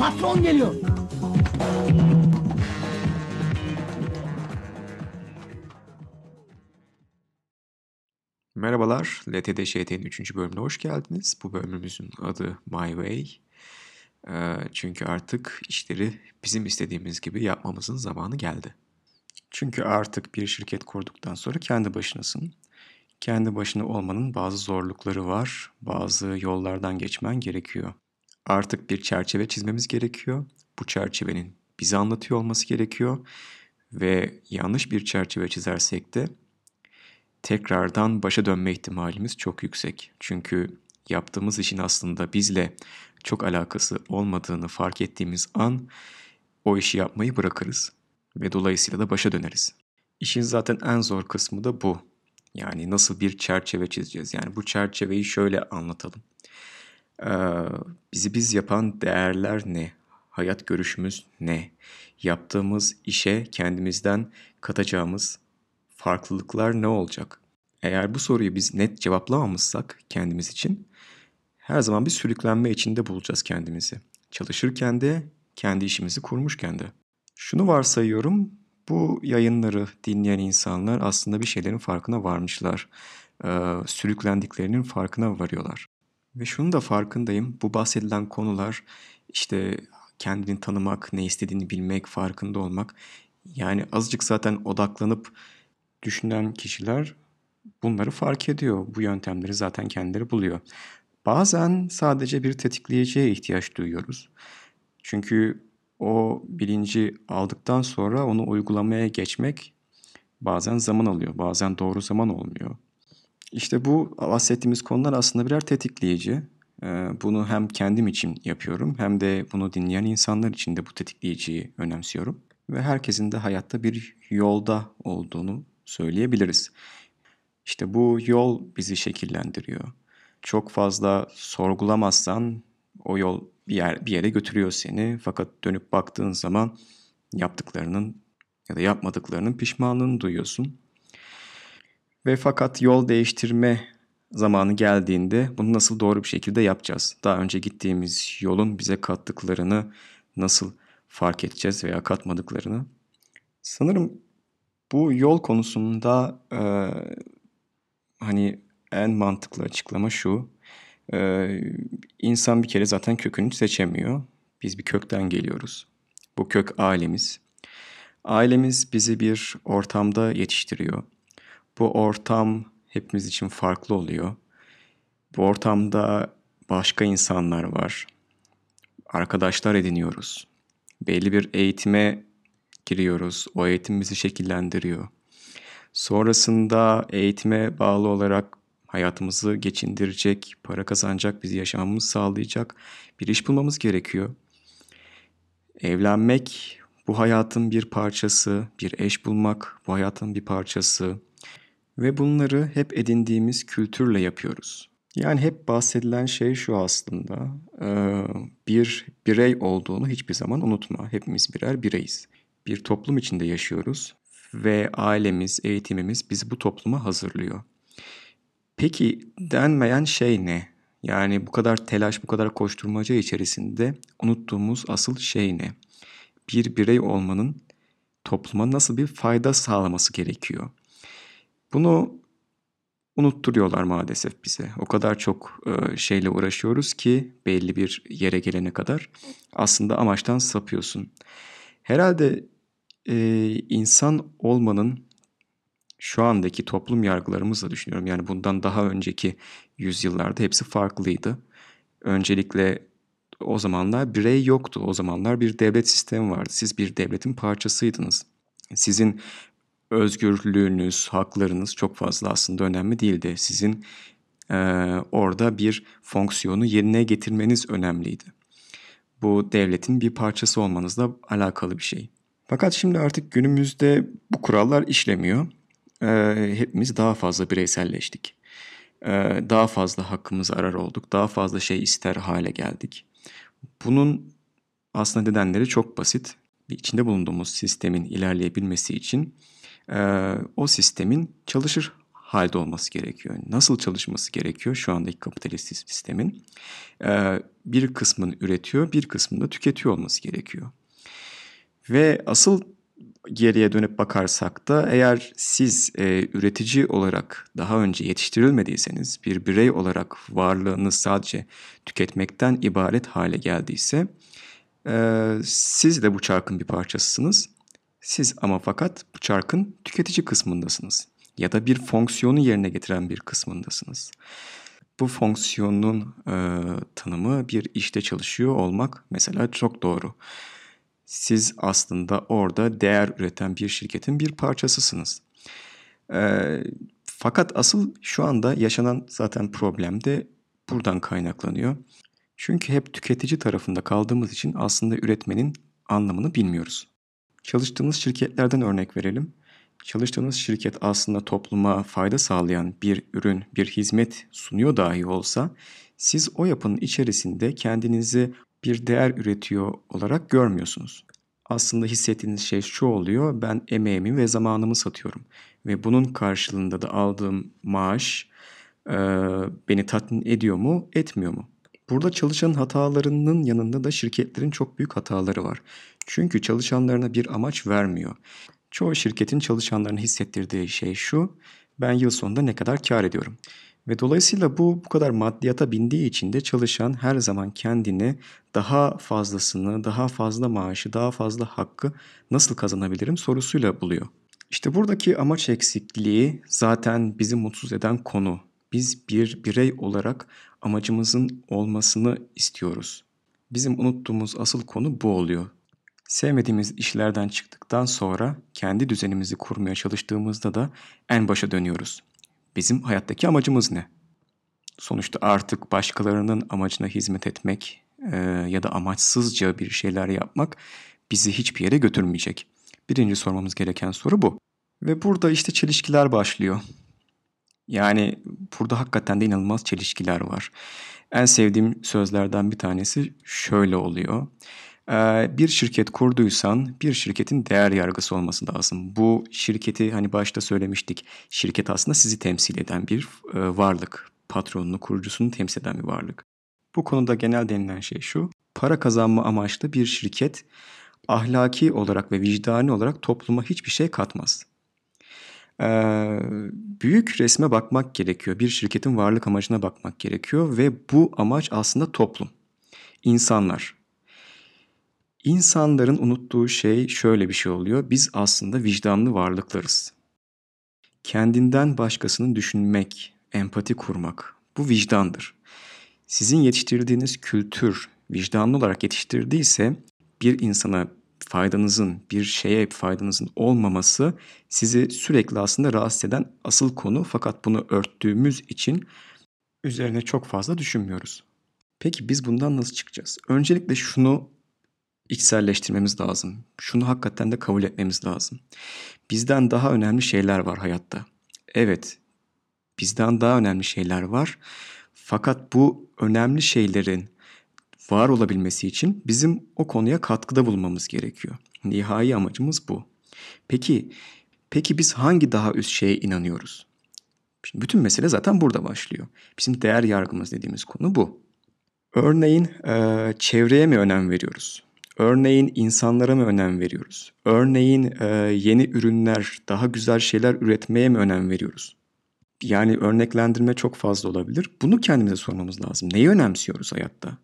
Patron geliyor. Merhabalar, LTD ŞT'nin 3. bölümüne hoş geldiniz. Bu bölümümüzün adı My Way. Ee, çünkü artık işleri bizim istediğimiz gibi yapmamızın zamanı geldi. Çünkü artık bir şirket kurduktan sonra kendi başınasın. Kendi başına olmanın bazı zorlukları var, bazı yollardan geçmen gerekiyor. Artık bir çerçeve çizmemiz gerekiyor. Bu çerçevenin bize anlatıyor olması gerekiyor. Ve yanlış bir çerçeve çizersek de tekrardan başa dönme ihtimalimiz çok yüksek. Çünkü yaptığımız işin aslında bizle çok alakası olmadığını fark ettiğimiz an o işi yapmayı bırakırız ve dolayısıyla da başa döneriz. İşin zaten en zor kısmı da bu. Yani nasıl bir çerçeve çizeceğiz? Yani bu çerçeveyi şöyle anlatalım. Ee, bizi biz yapan değerler ne? Hayat görüşümüz ne? Yaptığımız işe kendimizden katacağımız farklılıklar ne olacak? Eğer bu soruyu biz net cevaplamamışsak kendimiz için her zaman bir sürüklenme içinde bulacağız kendimizi. Çalışırken de kendi işimizi kurmuşken de. Şunu varsayıyorum, bu yayınları dinleyen insanlar aslında bir şeylerin farkına varmışlar. Ee, sürüklendiklerinin farkına varıyorlar. Ve şunu da farkındayım, bu bahsedilen konular işte kendini tanımak, ne istediğini bilmek, farkında olmak. Yani azıcık zaten odaklanıp düşünen kişiler bunları fark ediyor. Bu yöntemleri zaten kendileri buluyor. Bazen sadece bir tetikleyiciye ihtiyaç duyuyoruz. Çünkü o bilinci aldıktan sonra onu uygulamaya geçmek bazen zaman alıyor, bazen doğru zaman olmuyor. İşte bu bahsettiğimiz konular aslında birer tetikleyici. Ee, bunu hem kendim için yapıyorum hem de bunu dinleyen insanlar için de bu tetikleyiciyi önemsiyorum. Ve herkesin de hayatta bir yolda olduğunu söyleyebiliriz. İşte bu yol bizi şekillendiriyor. Çok fazla sorgulamazsan o yol bir yer bir yere götürüyor seni. Fakat dönüp baktığın zaman yaptıklarının ya da yapmadıklarının pişmanlığını duyuyorsun. Ve fakat yol değiştirme zamanı geldiğinde bunu nasıl doğru bir şekilde yapacağız? Daha önce gittiğimiz yolun bize kattıklarını nasıl fark edeceğiz veya katmadıklarını? Sanırım bu yol konusunda e, hani en mantıklı açıklama şu. E, insan bir kere zaten kökünü seçemiyor. Biz bir kökten geliyoruz. Bu kök ailemiz. Ailemiz bizi bir ortamda yetiştiriyor. Bu ortam hepimiz için farklı oluyor. Bu ortamda başka insanlar var. Arkadaşlar ediniyoruz. Belli bir eğitime giriyoruz. O eğitim bizi şekillendiriyor. Sonrasında eğitime bağlı olarak hayatımızı geçindirecek, para kazanacak, bizi yaşamamızı sağlayacak bir iş bulmamız gerekiyor. Evlenmek bu hayatın bir parçası, bir eş bulmak bu hayatın bir parçası ve bunları hep edindiğimiz kültürle yapıyoruz. Yani hep bahsedilen şey şu aslında, bir birey olduğunu hiçbir zaman unutma. Hepimiz birer bireyiz bir toplum içinde yaşıyoruz ve ailemiz, eğitimimiz bizi bu topluma hazırlıyor. Peki denmeyen şey ne? Yani bu kadar telaş, bu kadar koşturmaca içerisinde unuttuğumuz asıl şey ne? Bir birey olmanın topluma nasıl bir fayda sağlaması gerekiyor? Bunu unutturuyorlar maalesef bize. O kadar çok e, şeyle uğraşıyoruz ki belli bir yere gelene kadar aslında amaçtan sapıyorsun. Herhalde e, insan olmanın şu andaki toplum yargılarımızla düşünüyorum. Yani bundan daha önceki yüzyıllarda hepsi farklıydı. Öncelikle o zamanlar birey yoktu. O zamanlar bir devlet sistemi vardı. Siz bir devletin parçasıydınız. Sizin özgürlüğünüz, haklarınız çok fazla aslında önemli değildi. Sizin e, orada bir fonksiyonu yerine getirmeniz önemliydi. Bu devletin bir parçası olmanızla alakalı bir şey. Fakat şimdi artık günümüzde bu kurallar işlemiyor. Ee, hepimiz daha fazla bireyselleştik. Ee, daha fazla hakkımızı arar olduk. Daha fazla şey ister hale geldik. Bunun aslında nedenleri çok basit. İçinde bulunduğumuz sistemin ilerleyebilmesi için e, o sistemin çalışır halde olması gerekiyor. Nasıl çalışması gerekiyor şu andaki kapitalist sistemin? Ee, bir kısmını üretiyor, bir kısmını da tüketiyor olması gerekiyor. Ve asıl geriye dönüp bakarsak da eğer siz e, üretici olarak daha önce yetiştirilmediyseniz, bir birey olarak varlığınız sadece tüketmekten ibaret hale geldiyse, e, siz de bu çarkın bir parçasısınız. Siz ama fakat bu çarkın tüketici kısmındasınız ya da bir fonksiyonu yerine getiren bir kısmındasınız. Bu fonksiyonun e, tanımı bir işte çalışıyor olmak mesela çok doğru. Siz aslında orada değer üreten bir şirketin bir parçasısınız. E, fakat asıl şu anda yaşanan zaten problem de buradan kaynaklanıyor. Çünkü hep tüketici tarafında kaldığımız için aslında üretmenin anlamını bilmiyoruz. Çalıştığımız şirketlerden örnek verelim. Çalıştığınız şirket aslında topluma fayda sağlayan bir ürün, bir hizmet sunuyor dahi olsa siz o yapının içerisinde kendinizi bir değer üretiyor olarak görmüyorsunuz. Aslında hissettiğiniz şey şu oluyor. Ben emeğimi ve zamanımı satıyorum. Ve bunun karşılığında da aldığım maaş beni tatmin ediyor mu, etmiyor mu? Burada çalışan hatalarının yanında da şirketlerin çok büyük hataları var. Çünkü çalışanlarına bir amaç vermiyor. Çoğu şirketin çalışanlarına hissettirdiği şey şu, ben yıl sonunda ne kadar kar ediyorum. Ve dolayısıyla bu bu kadar maddiyata bindiği için de çalışan her zaman kendini daha fazlasını, daha fazla maaşı, daha fazla hakkı nasıl kazanabilirim sorusuyla buluyor. İşte buradaki amaç eksikliği zaten bizi mutsuz eden konu. Biz bir birey olarak amacımızın olmasını istiyoruz. Bizim unuttuğumuz asıl konu bu oluyor. Sevmediğimiz işlerden çıktıktan sonra kendi düzenimizi kurmaya çalıştığımızda da en başa dönüyoruz. Bizim hayattaki amacımız ne? Sonuçta artık başkalarının amacına hizmet etmek e, ya da amaçsızca bir şeyler yapmak bizi hiçbir yere götürmeyecek. Birinci sormamız gereken soru bu. Ve burada işte çelişkiler başlıyor. Yani burada hakikaten de inanılmaz çelişkiler var. En sevdiğim sözlerden bir tanesi şöyle oluyor. Bir şirket kurduysan bir şirketin değer yargısı olması lazım. Bu şirketi hani başta söylemiştik. Şirket aslında sizi temsil eden bir varlık. Patronunu, kurucusunu temsil eden bir varlık. Bu konuda genel denilen şey şu. Para kazanma amaçlı bir şirket ahlaki olarak ve vicdani olarak topluma hiçbir şey katmaz. Ee, büyük resme bakmak gerekiyor. Bir şirketin varlık amacına bakmak gerekiyor ve bu amaç aslında toplum. İnsanlar. İnsanların unuttuğu şey şöyle bir şey oluyor. Biz aslında vicdanlı varlıklarız. Kendinden başkasını düşünmek, empati kurmak bu vicdandır. Sizin yetiştirdiğiniz kültür vicdanlı olarak yetiştirdiyse bir insana faydanızın, bir şeye faydanızın olmaması sizi sürekli aslında rahatsız eden asıl konu fakat bunu örttüğümüz için üzerine çok fazla düşünmüyoruz. Peki biz bundan nasıl çıkacağız? Öncelikle şunu içselleştirmemiz lazım. Şunu hakikaten de kabul etmemiz lazım. Bizden daha önemli şeyler var hayatta. Evet, bizden daha önemli şeyler var. Fakat bu önemli şeylerin var olabilmesi için bizim o konuya katkıda bulunmamız gerekiyor. Nihai amacımız bu. Peki, peki biz hangi daha üst şeye inanıyoruz? Şimdi bütün mesele zaten burada başlıyor. Bizim değer yargımız dediğimiz konu bu. Örneğin çevreye mi önem veriyoruz? Örneğin insanlara mı önem veriyoruz? Örneğin e, yeni ürünler, daha güzel şeyler üretmeye mi önem veriyoruz? Yani örneklendirme çok fazla olabilir. Bunu kendimize sormamız lazım. Neyi önemsiyoruz hayatta?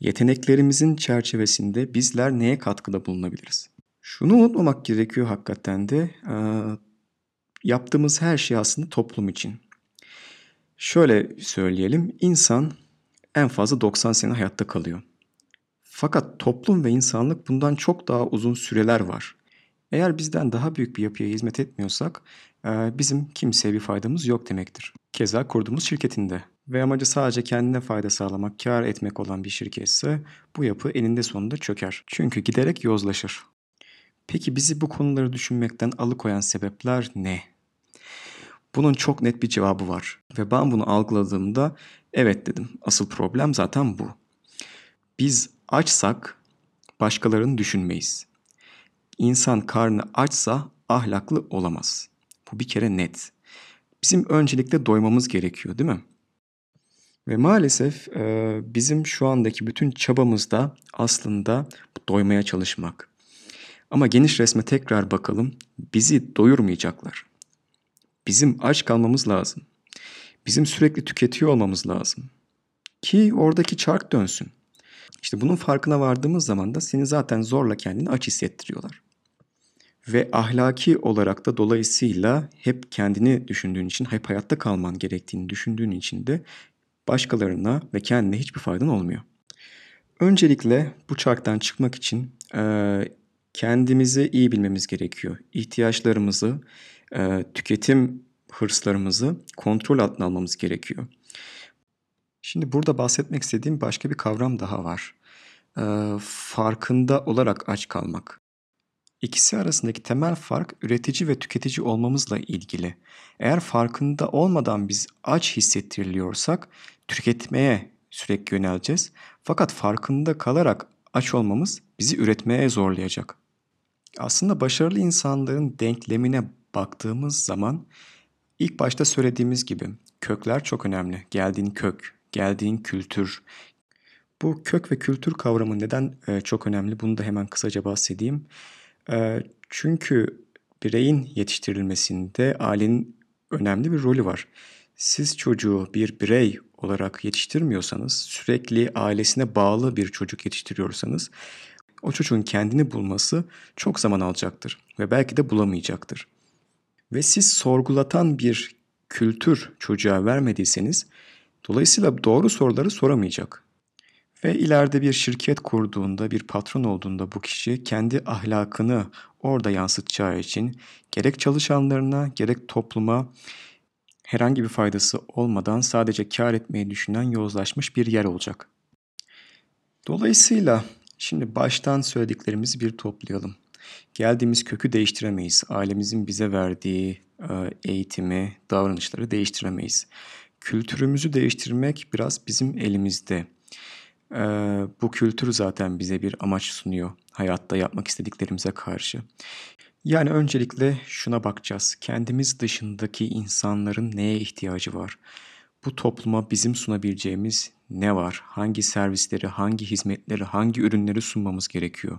Yeteneklerimizin çerçevesinde bizler neye katkıda bulunabiliriz? Şunu unutmamak gerekiyor hakikaten de yaptığımız her şey aslında toplum için. Şöyle söyleyelim, insan en fazla 90 sene hayatta kalıyor. Fakat toplum ve insanlık bundan çok daha uzun süreler var. Eğer bizden daha büyük bir yapıya hizmet etmiyorsak bizim kimseye bir faydamız yok demektir. Keza kurduğumuz şirketinde ve amacı sadece kendine fayda sağlamak, kar etmek olan bir şirketse bu yapı eninde sonunda çöker. Çünkü giderek yozlaşır. Peki bizi bu konuları düşünmekten alıkoyan sebepler ne? Bunun çok net bir cevabı var ve ben bunu algıladığımda evet dedim. Asıl problem zaten bu. Biz açsak başkalarını düşünmeyiz. İnsan karnı açsa ahlaklı olamaz. Bu bir kere net. bizim öncelikle doymamız gerekiyor değil mi? Ve maalesef e, bizim şu andaki bütün çabamız da aslında doymaya çalışmak. Ama geniş resme tekrar bakalım. Bizi doyurmayacaklar. Bizim aç kalmamız lazım. Bizim sürekli tüketiyor olmamız lazım. Ki oradaki çark dönsün. İşte bunun farkına vardığımız zaman da seni zaten zorla kendini aç hissettiriyorlar. Ve ahlaki olarak da dolayısıyla hep kendini düşündüğün için, hep hayatta kalman gerektiğini düşündüğün için de başkalarına ve kendine hiçbir faydan olmuyor. Öncelikle bu çarktan çıkmak için e, kendimizi iyi bilmemiz gerekiyor. İhtiyaçlarımızı, e, tüketim hırslarımızı kontrol altına almamız gerekiyor. Şimdi burada bahsetmek istediğim başka bir kavram daha var. E, farkında olarak aç kalmak. İkisi arasındaki temel fark üretici ve tüketici olmamızla ilgili. Eğer farkında olmadan biz aç hissettiriliyorsak tüketmeye sürekli yöneleceğiz. Fakat farkında kalarak aç olmamız bizi üretmeye zorlayacak. Aslında başarılı insanların denklemine baktığımız zaman ilk başta söylediğimiz gibi kökler çok önemli. Geldiğin kök, geldiğin kültür. Bu kök ve kültür kavramı neden çok önemli bunu da hemen kısaca bahsedeyim. Çünkü bireyin yetiştirilmesinde ailenin önemli bir rolü var. Siz çocuğu bir birey olarak yetiştirmiyorsanız, sürekli ailesine bağlı bir çocuk yetiştiriyorsanız o çocuğun kendini bulması çok zaman alacaktır ve belki de bulamayacaktır. Ve siz sorgulatan bir kültür çocuğa vermediyseniz dolayısıyla doğru soruları soramayacak. Ve ileride bir şirket kurduğunda, bir patron olduğunda bu kişi kendi ahlakını orada yansıtacağı için gerek çalışanlarına gerek topluma herhangi bir faydası olmadan sadece kar etmeyi düşünen yozlaşmış bir yer olacak. Dolayısıyla şimdi baştan söylediklerimizi bir toplayalım. Geldiğimiz kökü değiştiremeyiz. Ailemizin bize verdiği eğitimi, davranışları değiştiremeyiz. Kültürümüzü değiştirmek biraz bizim elimizde. Ee, bu kültür zaten bize bir amaç sunuyor hayatta yapmak istediklerimize karşı. Yani öncelikle şuna bakacağız. Kendimiz dışındaki insanların neye ihtiyacı var? Bu topluma bizim sunabileceğimiz ne var? Hangi servisleri, hangi hizmetleri, hangi ürünleri sunmamız gerekiyor?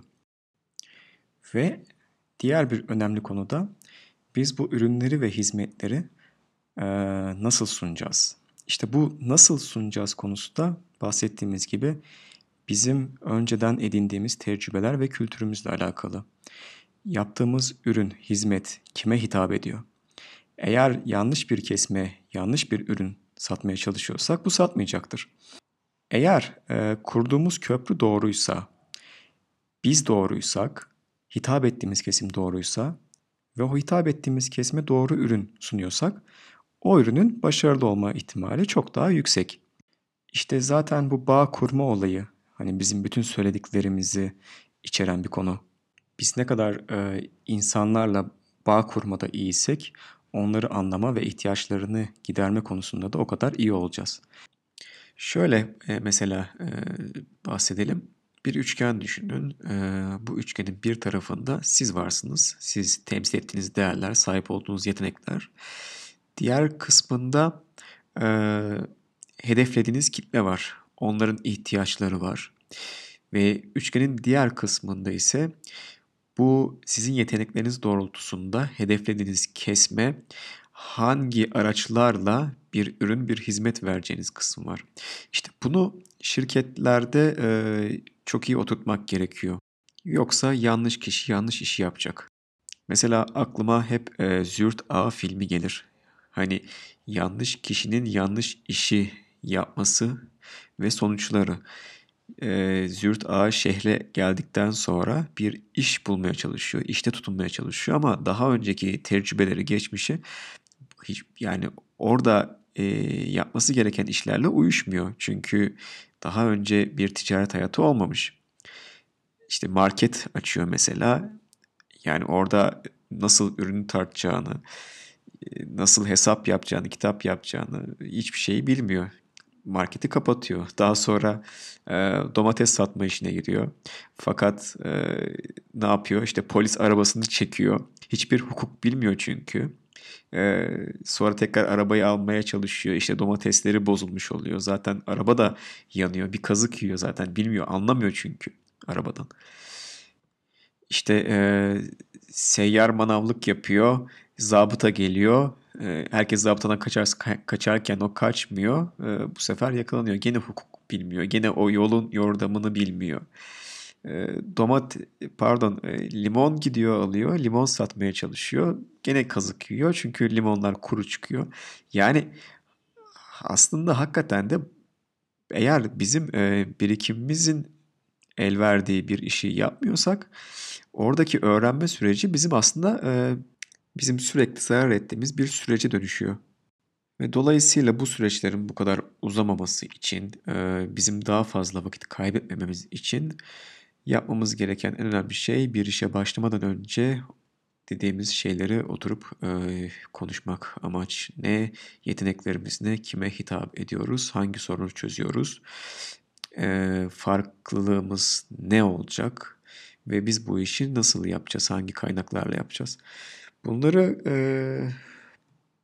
Ve diğer bir önemli konu da biz bu ürünleri ve hizmetleri nasıl sunacağız? İşte bu nasıl sunacağız konusu da bahsettiğimiz gibi bizim önceden edindiğimiz tecrübeler ve kültürümüzle alakalı. Yaptığımız ürün, hizmet kime hitap ediyor? Eğer yanlış bir kesme, yanlış bir ürün satmaya çalışıyorsak bu satmayacaktır. Eğer e, kurduğumuz köprü doğruysa, biz doğruysak, hitap ettiğimiz kesim doğruysa ve o hitap ettiğimiz kesime doğru ürün sunuyorsak o ürünün başarılı olma ihtimali çok daha yüksek. İşte zaten bu bağ kurma olayı hani bizim bütün söylediklerimizi içeren bir konu. Biz ne kadar e, insanlarla bağ kurmada iyiysek onları anlama ve ihtiyaçlarını giderme konusunda da o kadar iyi olacağız. Şöyle e, mesela e, bahsedelim. Bir üçgen düşünün. E, bu üçgenin bir tarafında siz varsınız. Siz temsil ettiğiniz değerler, sahip olduğunuz yetenekler. Diğer kısmında e, hedeflediğiniz kitle var. Onların ihtiyaçları var. Ve üçgenin diğer kısmında ise bu sizin yetenekleriniz doğrultusunda hedeflediğiniz kesme hangi araçlarla bir ürün, bir hizmet vereceğiniz kısım var. İşte bunu şirketlerde e, çok iyi oturtmak gerekiyor. Yoksa yanlış kişi yanlış işi yapacak. Mesela aklıma hep e, Zürt A filmi gelir. Hani yanlış kişinin yanlış işi yapması ve sonuçları. E, Zürt Ağa şehre geldikten sonra bir iş bulmaya çalışıyor, işte tutunmaya çalışıyor ama daha önceki tecrübeleri, geçmişi hiç, yani orada e, yapması gereken işlerle uyuşmuyor. Çünkü daha önce bir ticaret hayatı olmamış. İşte market açıyor mesela. Yani orada nasıl ürünü tartacağını, nasıl hesap yapacağını, kitap yapacağını hiçbir şeyi bilmiyor. Marketi kapatıyor. Daha sonra e, domates satma işine giriyor. Fakat e, ne yapıyor? İşte polis arabasını çekiyor. Hiçbir hukuk bilmiyor çünkü. Ee, sonra tekrar arabayı almaya çalışıyor. İşte domatesleri bozulmuş oluyor. Zaten araba da yanıyor. Bir kazık yiyor zaten. Bilmiyor, anlamıyor çünkü arabadan. İşte e, seyyar manavlık yapıyor. Zabıta geliyor. E, herkes zabıtadan kaçar, kaçarken o kaçmıyor. E, bu sefer yakalanıyor. Gene hukuk bilmiyor. Gene o yolun yordamını bilmiyor. E, domat pardon e, limon gidiyor alıyor. Limon satmaya çalışıyor. Gene kazık yiyor. Çünkü limonlar kuru çıkıyor. Yani aslında hakikaten de eğer bizim e, birikimimizin el verdiği bir işi yapmıyorsak oradaki öğrenme süreci bizim aslında e, bizim sürekli zarar ettiğimiz bir sürece dönüşüyor. Ve dolayısıyla bu süreçlerin bu kadar uzamaması için, e, bizim daha fazla vakit kaybetmememiz için yapmamız gereken en önemli şey bir işe başlamadan önce dediğimiz şeyleri oturup e, konuşmak. Amaç ne, yeteneklerimiz ne, kime hitap ediyoruz, hangi sorunu çözüyoruz, e, farklılığımız ne olacak ve biz bu işi nasıl yapacağız, hangi kaynaklarla yapacağız. Bunları e,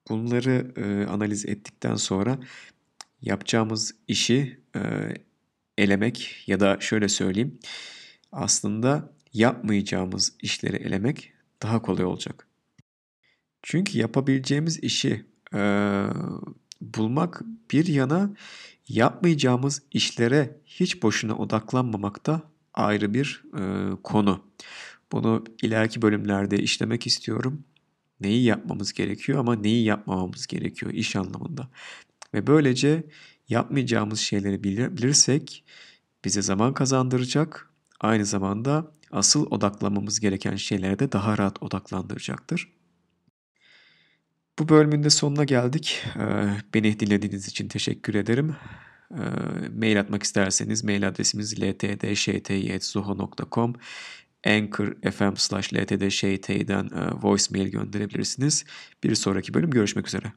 bunları e, analiz ettikten sonra yapacağımız işi e, elemek ya da şöyle söyleyeyim aslında yapmayacağımız işleri elemek daha kolay olacak. Çünkü yapabileceğimiz işi e, bulmak bir yana yapmayacağımız işlere hiç boşuna odaklanmamak da ayrı bir e, konu. Bunu ileriki bölümlerde işlemek istiyorum. Neyi yapmamız gerekiyor ama neyi yapmamamız gerekiyor iş anlamında. Ve böylece yapmayacağımız şeyleri bilirsek bize zaman kazandıracak. Aynı zamanda asıl odaklanmamız gereken şeylere de daha rahat odaklandıracaktır. Bu bölümün de sonuna geldik. Beni dinlediğiniz için teşekkür ederim. Mail atmak isterseniz mail adresimiz ltdşty.zoho.com Anchor FM slash ltdşty'den voicemail gönderebilirsiniz. Bir sonraki bölüm görüşmek üzere.